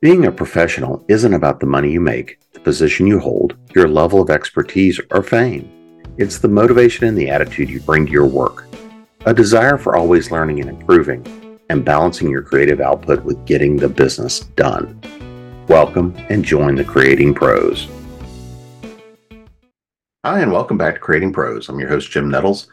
Being a professional isn't about the money you make, the position you hold, your level of expertise, or fame. It's the motivation and the attitude you bring to your work. A desire for always learning and improving, and balancing your creative output with getting the business done. Welcome and join the Creating Pros. Hi, and welcome back to Creating Pros. I'm your host, Jim Nettles.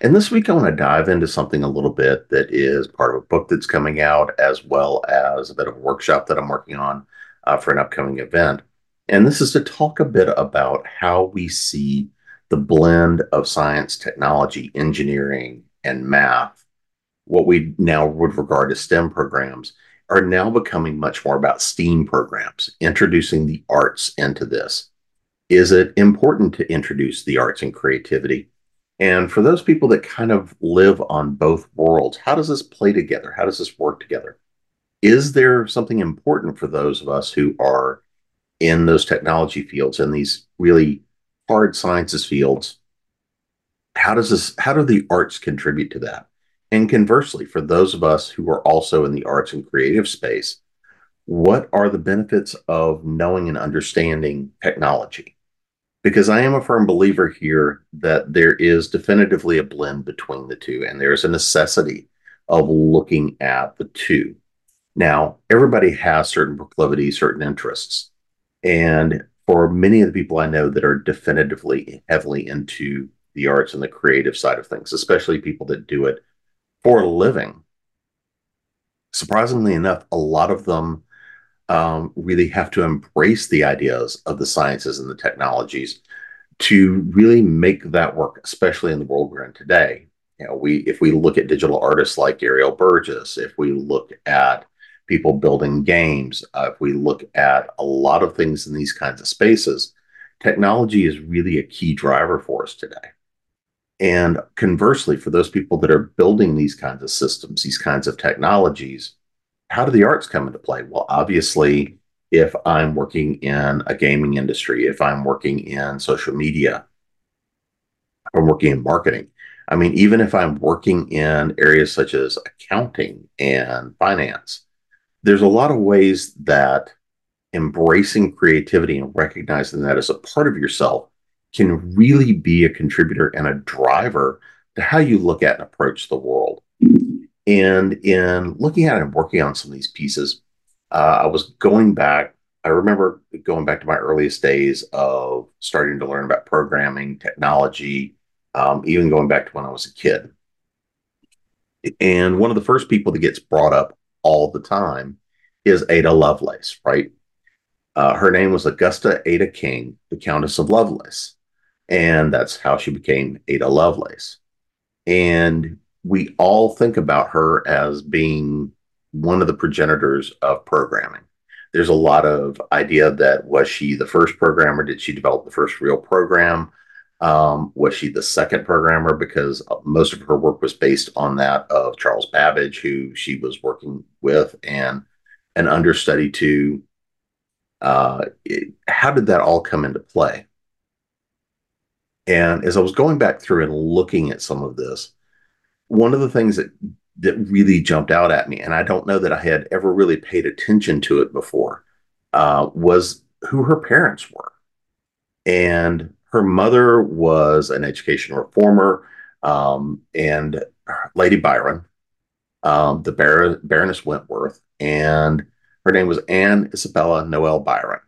And this week, I want to dive into something a little bit that is part of a book that's coming out, as well as a bit of a workshop that I'm working on uh, for an upcoming event. And this is to talk a bit about how we see the blend of science, technology, engineering, and math, what we now would regard as STEM programs, are now becoming much more about STEAM programs, introducing the arts into this. Is it important to introduce the arts and creativity? And for those people that kind of live on both worlds, how does this play together? How does this work together? Is there something important for those of us who are in those technology fields and these really hard sciences fields? How does this, how do the arts contribute to that? And conversely, for those of us who are also in the arts and creative space, what are the benefits of knowing and understanding technology? Because I am a firm believer here that there is definitively a blend between the two, and there's a necessity of looking at the two. Now, everybody has certain proclivities, certain interests. And for many of the people I know that are definitively heavily into the arts and the creative side of things, especially people that do it for a living, surprisingly enough, a lot of them um, really have to embrace the ideas of the sciences and the technologies to really make that work, especially in the world we're in today. You know, we if we look at digital artists like Ariel Burgess, if we look at people building games, uh, if we look at a lot of things in these kinds of spaces, technology is really a key driver for us today. And conversely, for those people that are building these kinds of systems, these kinds of technologies, how do the arts come into play? Well, obviously, if I'm working in a gaming industry, if I'm working in social media, I'm working in marketing. I mean, even if I'm working in areas such as accounting and finance, there's a lot of ways that embracing creativity and recognizing that as a part of yourself can really be a contributor and a driver to how you look at and approach the world. And in looking at it and working on some of these pieces, uh, I was going back. I remember going back to my earliest days of starting to learn about programming, technology, um, even going back to when I was a kid. And one of the first people that gets brought up all the time is Ada Lovelace, right? Uh, her name was Augusta Ada King, the Countess of Lovelace. And that's how she became Ada Lovelace. And we all think about her as being one of the progenitors of programming. There's a lot of idea that was she the first programmer? Did she develop the first real program? Um, was she the second programmer? Because most of her work was based on that of Charles Babbage, who she was working with, and an understudy to. Uh, it, how did that all come into play? And as I was going back through and looking at some of this, one of the things that that really jumped out at me, and I don't know that I had ever really paid attention to it before, uh, was who her parents were. And her mother was an education reformer um, and Lady Byron, um, the Bar- Baroness Wentworth, and her name was Anne Isabella Noel Byron.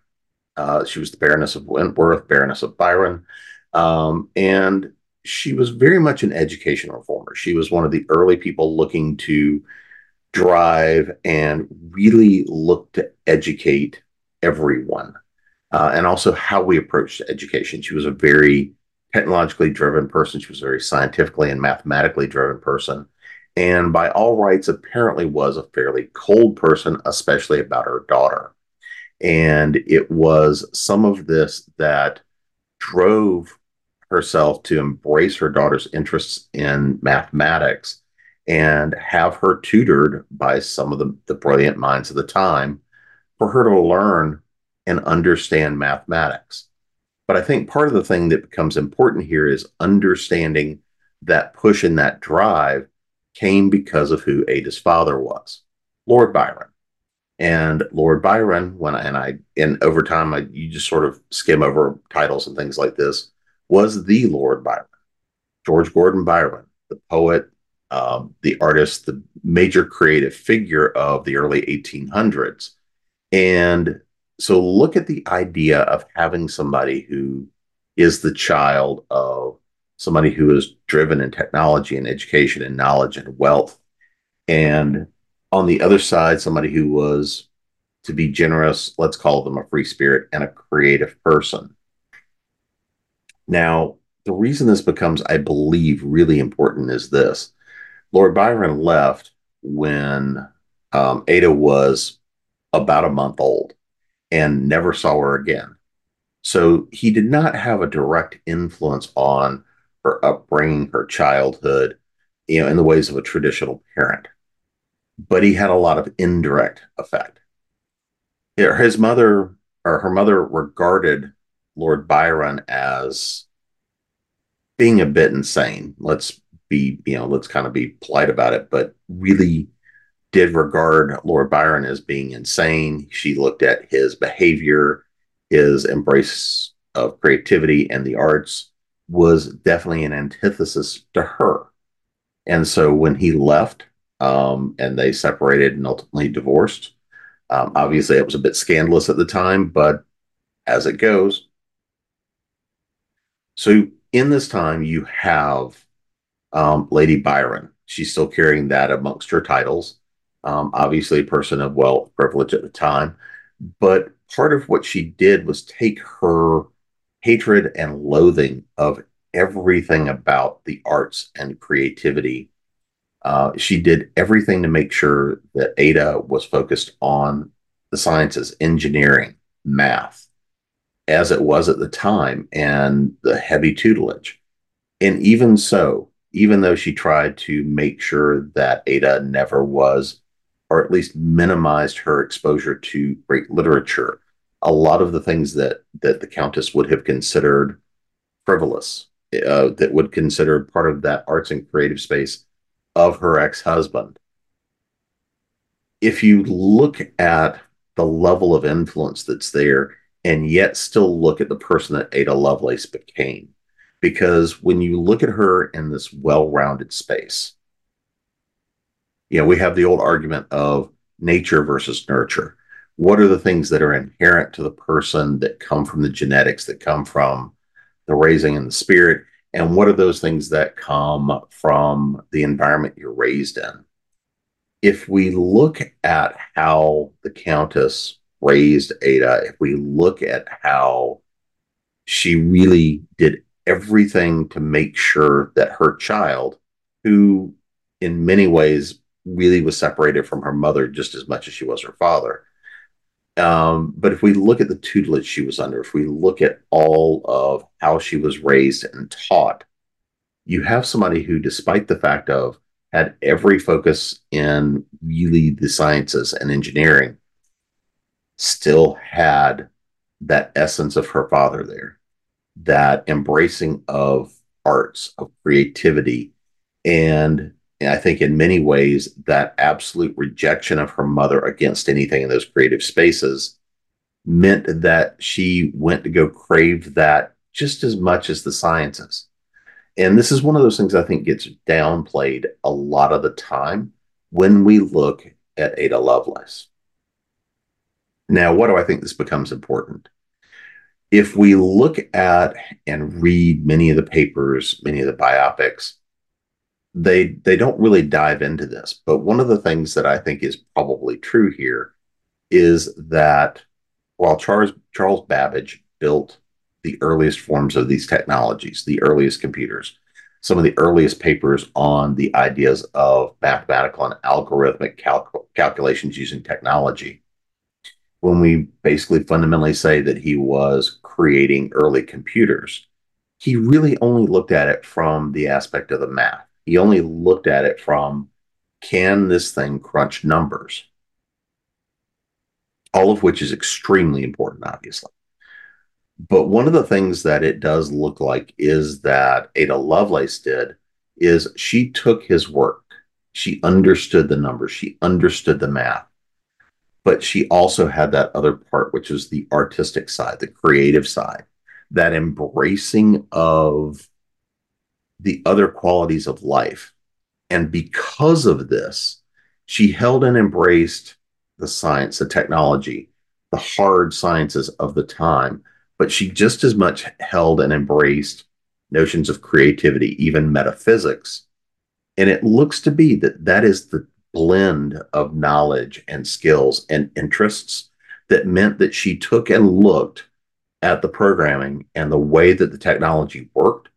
Uh, she was the Baroness of Wentworth, Baroness of Byron. Um, and she was very much an education reformer. She was one of the early people looking to drive and really look to educate everyone uh, and also how we approach education. She was a very technologically driven person. She was a very scientifically and mathematically driven person. And by all rights, apparently was a fairly cold person, especially about her daughter. And it was some of this that drove herself to embrace her daughter's interests in mathematics and have her tutored by some of the, the brilliant minds of the time for her to learn and understand mathematics. But I think part of the thing that becomes important here is understanding that push and that drive came because of who Ada's father was, Lord Byron. And Lord Byron, when and I, and over time, I, you just sort of skim over titles and things like this, was the Lord Byron, George Gordon Byron, the poet, um, the artist, the major creative figure of the early 1800s. And so look at the idea of having somebody who is the child of somebody who is driven in technology and education and knowledge and wealth. And on the other side, somebody who was, to be generous, let's call them a free spirit and a creative person. Now, the reason this becomes, I believe, really important is this Lord Byron left when um, Ada was about a month old and never saw her again. So he did not have a direct influence on her upbringing, her childhood, you know, in the ways of a traditional parent. But he had a lot of indirect effect. His mother or her mother regarded Lord Byron as being a bit insane. Let's be, you know, let's kind of be polite about it, but really did regard Lord Byron as being insane. She looked at his behavior, his embrace of creativity and the arts was definitely an antithesis to her. And so when he left um, and they separated and ultimately divorced, um, obviously it was a bit scandalous at the time, but as it goes. So in this time, you have um, Lady Byron. She's still carrying that amongst her titles. Um, obviously, a person of wealth, privilege at the time. But part of what she did was take her hatred and loathing of everything about the arts and creativity. Uh, she did everything to make sure that Ada was focused on the sciences, engineering, math, as it was at the time, and the heavy tutelage. And even so, even though she tried to make sure that Ada never was, or at least minimized her exposure to great literature, a lot of the things that that the Countess would have considered frivolous, uh, that would consider part of that arts and creative space of her ex-husband. If you look at the level of influence that's there, and yet still look at the person that Ada Lovelace became, because when you look at her in this well-rounded space, you know, we have the old argument of nature versus nurture. What are the things that are inherent to the person that come from the genetics, that come from the raising and the spirit? And what are those things that come from the environment you're raised in? If we look at how the Countess raised Ada, if we look at how she really did everything to make sure that her child, who in many ways really was separated from her mother just as much as she was her father. Um, but if we look at the tutelage she was under, if we look at all of how she was raised and taught, you have somebody who, despite the fact of had every focus in really the sciences and engineering, still had that essence of her father there that embracing of arts, of creativity. And I think in many ways, that absolute rejection of her mother against anything in those creative spaces meant that she went to go crave that just as much as the sciences. And this is one of those things I think gets downplayed a lot of the time when we look at Ada Lovelace. Now, what do I think this becomes important? if we look at and read many of the papers, many of the biopics, they they don't really dive into this. But one of the things that I think is probably true here is that while Charles Charles Babbage built the earliest forms of these technologies, the earliest computers, some of the earliest papers on the ideas of mathematical and algorithmic cal- calculations using technology, when we basically fundamentally say that he was creating early computers, he really only looked at it from the aspect of the math. He only looked at it from can this thing crunch numbers? All of which is extremely important, obviously. But one of the things that it does look like is that Ada Lovelace did is she took his work, she understood the numbers, she understood the math, but she also had that other part, which is the artistic side, the creative side, that embracing of the other qualities of life. And because of this, she held and embraced the science, the technology, the hard sciences of the time, but she just as much held and embraced notions of creativity, even metaphysics. And it looks to be that that is the blend of knowledge and skills and interests that meant that she took and looked at the programming and the way that the technology worked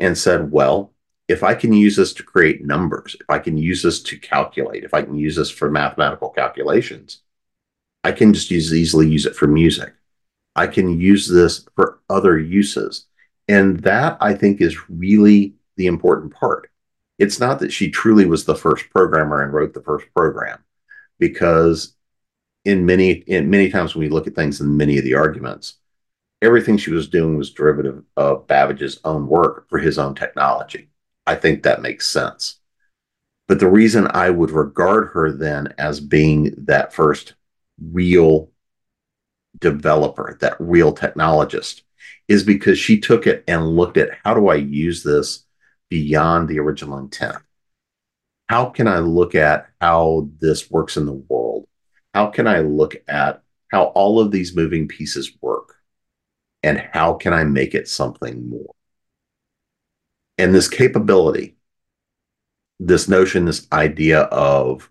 and said, well, if I can use this to create numbers, if I can use this to calculate, if I can use this for mathematical calculations, I can just use easily use it for music. I can use this for other uses. And that I think is really the important part. It's not that she truly was the first programmer and wrote the first program, because in many in many times when we look at things in many of the arguments, everything she was doing was derivative of Babbage's own work for his own technology. I think that makes sense. But the reason I would regard her then as being that first real developer, that real technologist, is because she took it and looked at how do I use this beyond the original intent? How can I look at how this works in the world? How can I look at how all of these moving pieces work? And how can I make it something more? And this capability, this notion, this idea of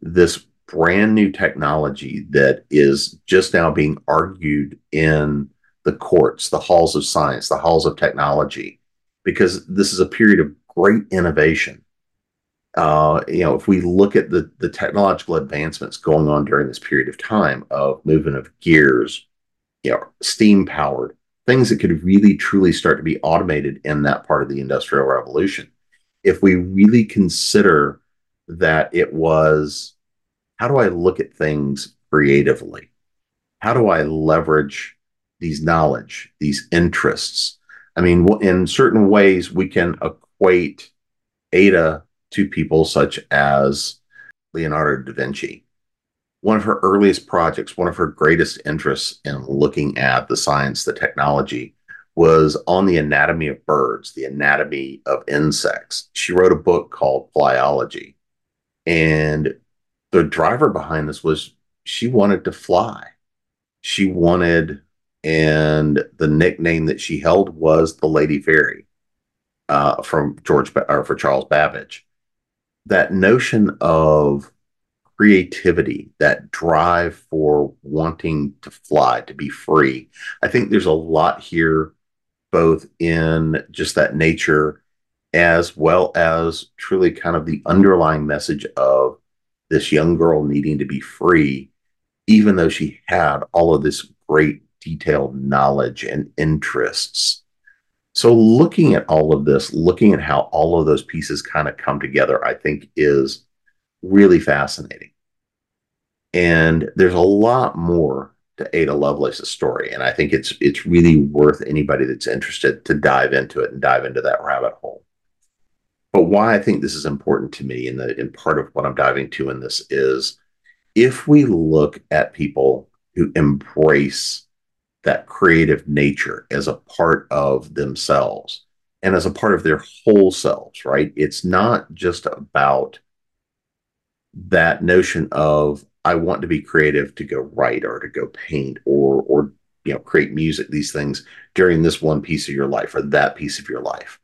this brand new technology that is just now being argued in the courts, the halls of science, the halls of technology, because this is a period of great innovation. Uh, you know, if we look at the the technological advancements going on during this period of time of movement of gears, you know, steam powered things that could really truly start to be automated in that part of the industrial revolution. If we really consider that it was how do I look at things creatively? How do I leverage these knowledge, these interests? I mean, in certain ways, we can equate Ada to people such as Leonardo da Vinci. One of her earliest projects, one of her greatest interests in looking at the science, the technology, was on the anatomy of birds, the anatomy of insects. She wrote a book called Flyology. And the driver behind this was she wanted to fly. She wanted, and the nickname that she held was the Lady Fairy uh, from George or for Charles Babbage. That notion of creativity, that drive for wanting to fly, to be free. I think there's a lot here, both in just that nature as well as truly kind of the underlying message of this young girl needing to be free, even though she had all of this great detailed knowledge and interests. So, looking at all of this, looking at how all of those pieces kind of come together, I think is really fascinating. And there's a lot more to Ada Lovelace's story, and I think it's it's really worth anybody that's interested to dive into it and dive into that rabbit hole. But why I think this is important to me, and in part of what I'm diving to in this is if we look at people who embrace that creative nature as a part of themselves and as a part of their whole selves, right? It's not just about that notion of I want to be creative to go write or to go paint or or you know create music, these things during this one piece of your life or that piece of your life.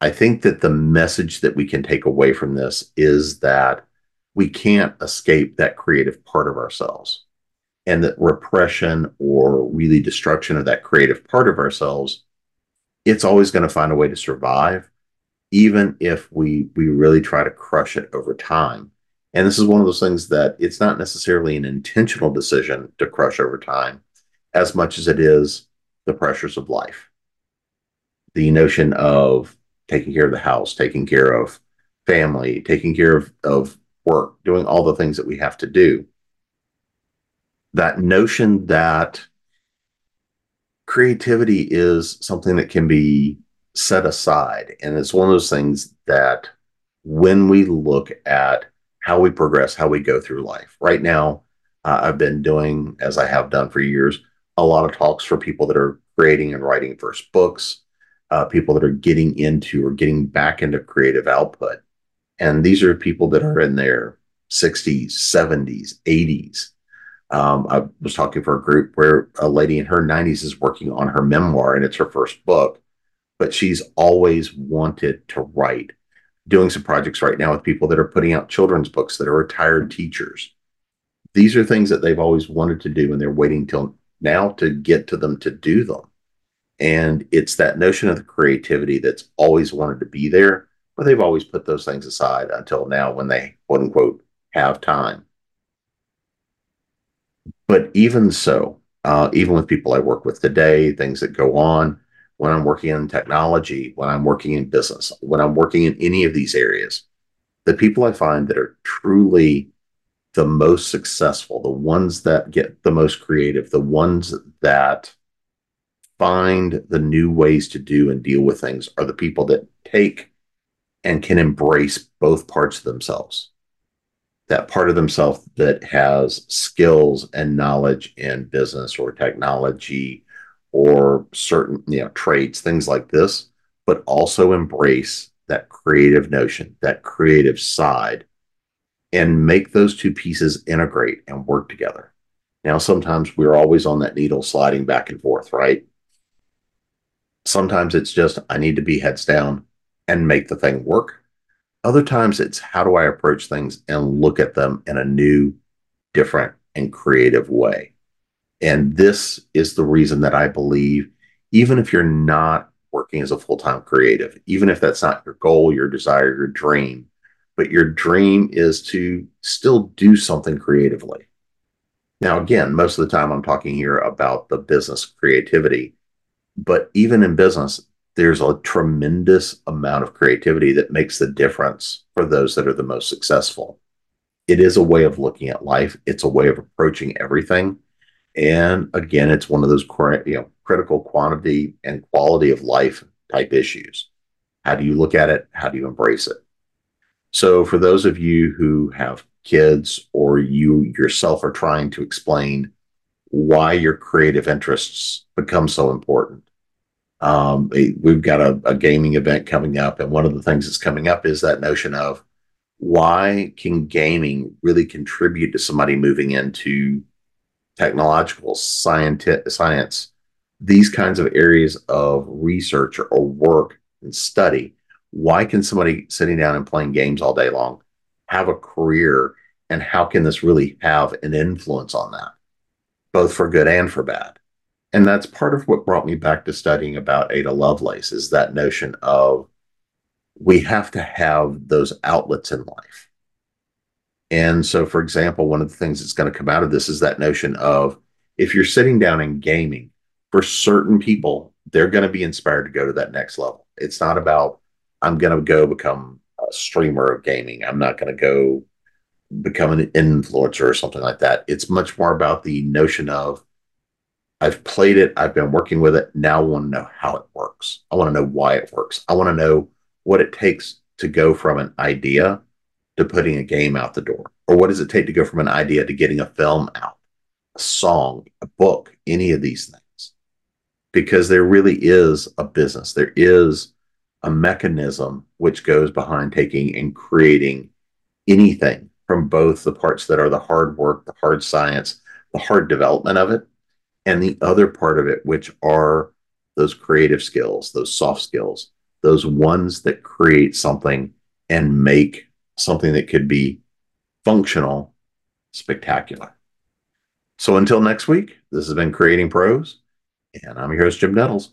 I think that the message that we can take away from this is that we can't escape that creative part of ourselves. And that repression or really destruction of that creative part of ourselves, it's always going to find a way to survive, even if we we really try to crush it over time. And this is one of those things that it's not necessarily an intentional decision to crush over time as much as it is the pressures of life. The notion of taking care of the house, taking care of family, taking care of, of work, doing all the things that we have to do. That notion that creativity is something that can be set aside. And it's one of those things that when we look at how we progress, how we go through life, right now, Uh, I've been doing, as I have done for years, a lot of talks for people that are creating and writing first books, uh, people that are getting into or getting back into creative output. And these are people that are in their 60s, 70s, 80s. Um, I was talking for a group where a lady in her 90s is working on her memoir and it's her first book, but she's always wanted to write. Doing some projects right now with people that are putting out children's books that are retired teachers. These are things that they've always wanted to do and they're waiting till now to get to them to do them. And it's that notion of the creativity that's always wanted to be there, but they've always put those things aside until now when they quote unquote have time. But even so, uh, even with people I work with today, things that go on when I'm working in technology, when I'm working in business, when I'm working in any of these areas, the people I find that are truly the most successful, the ones that get the most creative, the ones that find the new ways to do and deal with things are the people that take and can embrace both parts of themselves that part of themselves that has skills and knowledge in business or technology or certain you know traits things like this but also embrace that creative notion that creative side and make those two pieces integrate and work together. Now sometimes we're always on that needle sliding back and forth right? Sometimes it's just i need to be heads down and make the thing work other times it's how do I approach things and look at them in a new, different, and creative way. And this is the reason that I believe, even if you're not working as a full time creative, even if that's not your goal, your desire, your dream, but your dream is to still do something creatively. Now, again, most of the time I'm talking here about the business creativity, but even in business, there's a tremendous amount of creativity that makes the difference for those that are the most successful. It is a way of looking at life. It's a way of approaching everything. And again, it's one of those you know, critical quantity and quality of life type issues. How do you look at it? How do you embrace it? So, for those of you who have kids or you yourself are trying to explain why your creative interests become so important, um, we've got a, a gaming event coming up, and one of the things that's coming up is that notion of why can gaming really contribute to somebody moving into technological science, science? These kinds of areas of research or work and study. Why can somebody sitting down and playing games all day long have a career and how can this really have an influence on that both for good and for bad and that's part of what brought me back to studying about Ada Lovelace is that notion of we have to have those outlets in life. And so, for example, one of the things that's going to come out of this is that notion of if you're sitting down and gaming, for certain people, they're going to be inspired to go to that next level. It's not about, I'm going to go become a streamer of gaming. I'm not going to go become an influencer or something like that. It's much more about the notion of, I've played it, I've been working with it. Now I want to know how it works. I want to know why it works. I want to know what it takes to go from an idea to putting a game out the door. Or what does it take to go from an idea to getting a film out, a song, a book, any of these things? Because there really is a business, there is a mechanism which goes behind taking and creating anything from both the parts that are the hard work, the hard science, the hard development of it, and the other part of it, which are those creative skills, those soft skills, those ones that create something and make something that could be functional spectacular. So until next week, this has been Creating Pros, and I'm your host, Jim Nettles.